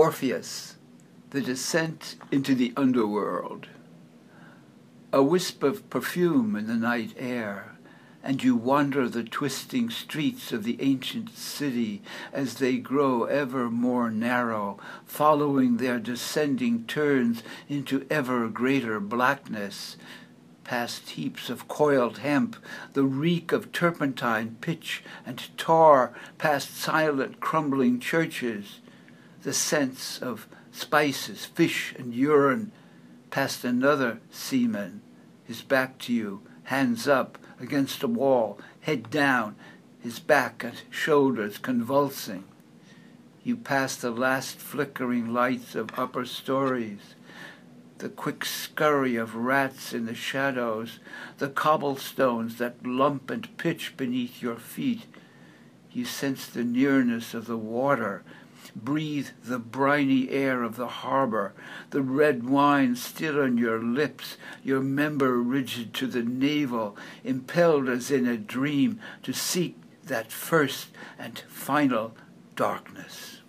Orpheus, the descent into the underworld. A wisp of perfume in the night air, and you wander the twisting streets of the ancient city as they grow ever more narrow, following their descending turns into ever greater blackness, past heaps of coiled hemp, the reek of turpentine, pitch, and tar, past silent crumbling churches, the sense of spices, fish, and urine, past another seaman, his back to you, hands up, against a wall, head down, his back and shoulders convulsing. You pass the last flickering lights of upper stories, the quick scurry of rats in the shadows, the cobblestones that lump and pitch beneath your feet. You sense the nearness of the water. Breathe the briny air of the harbor, the red wine still on your lips, your member rigid to the navel, impelled as in a dream to seek that first and final darkness.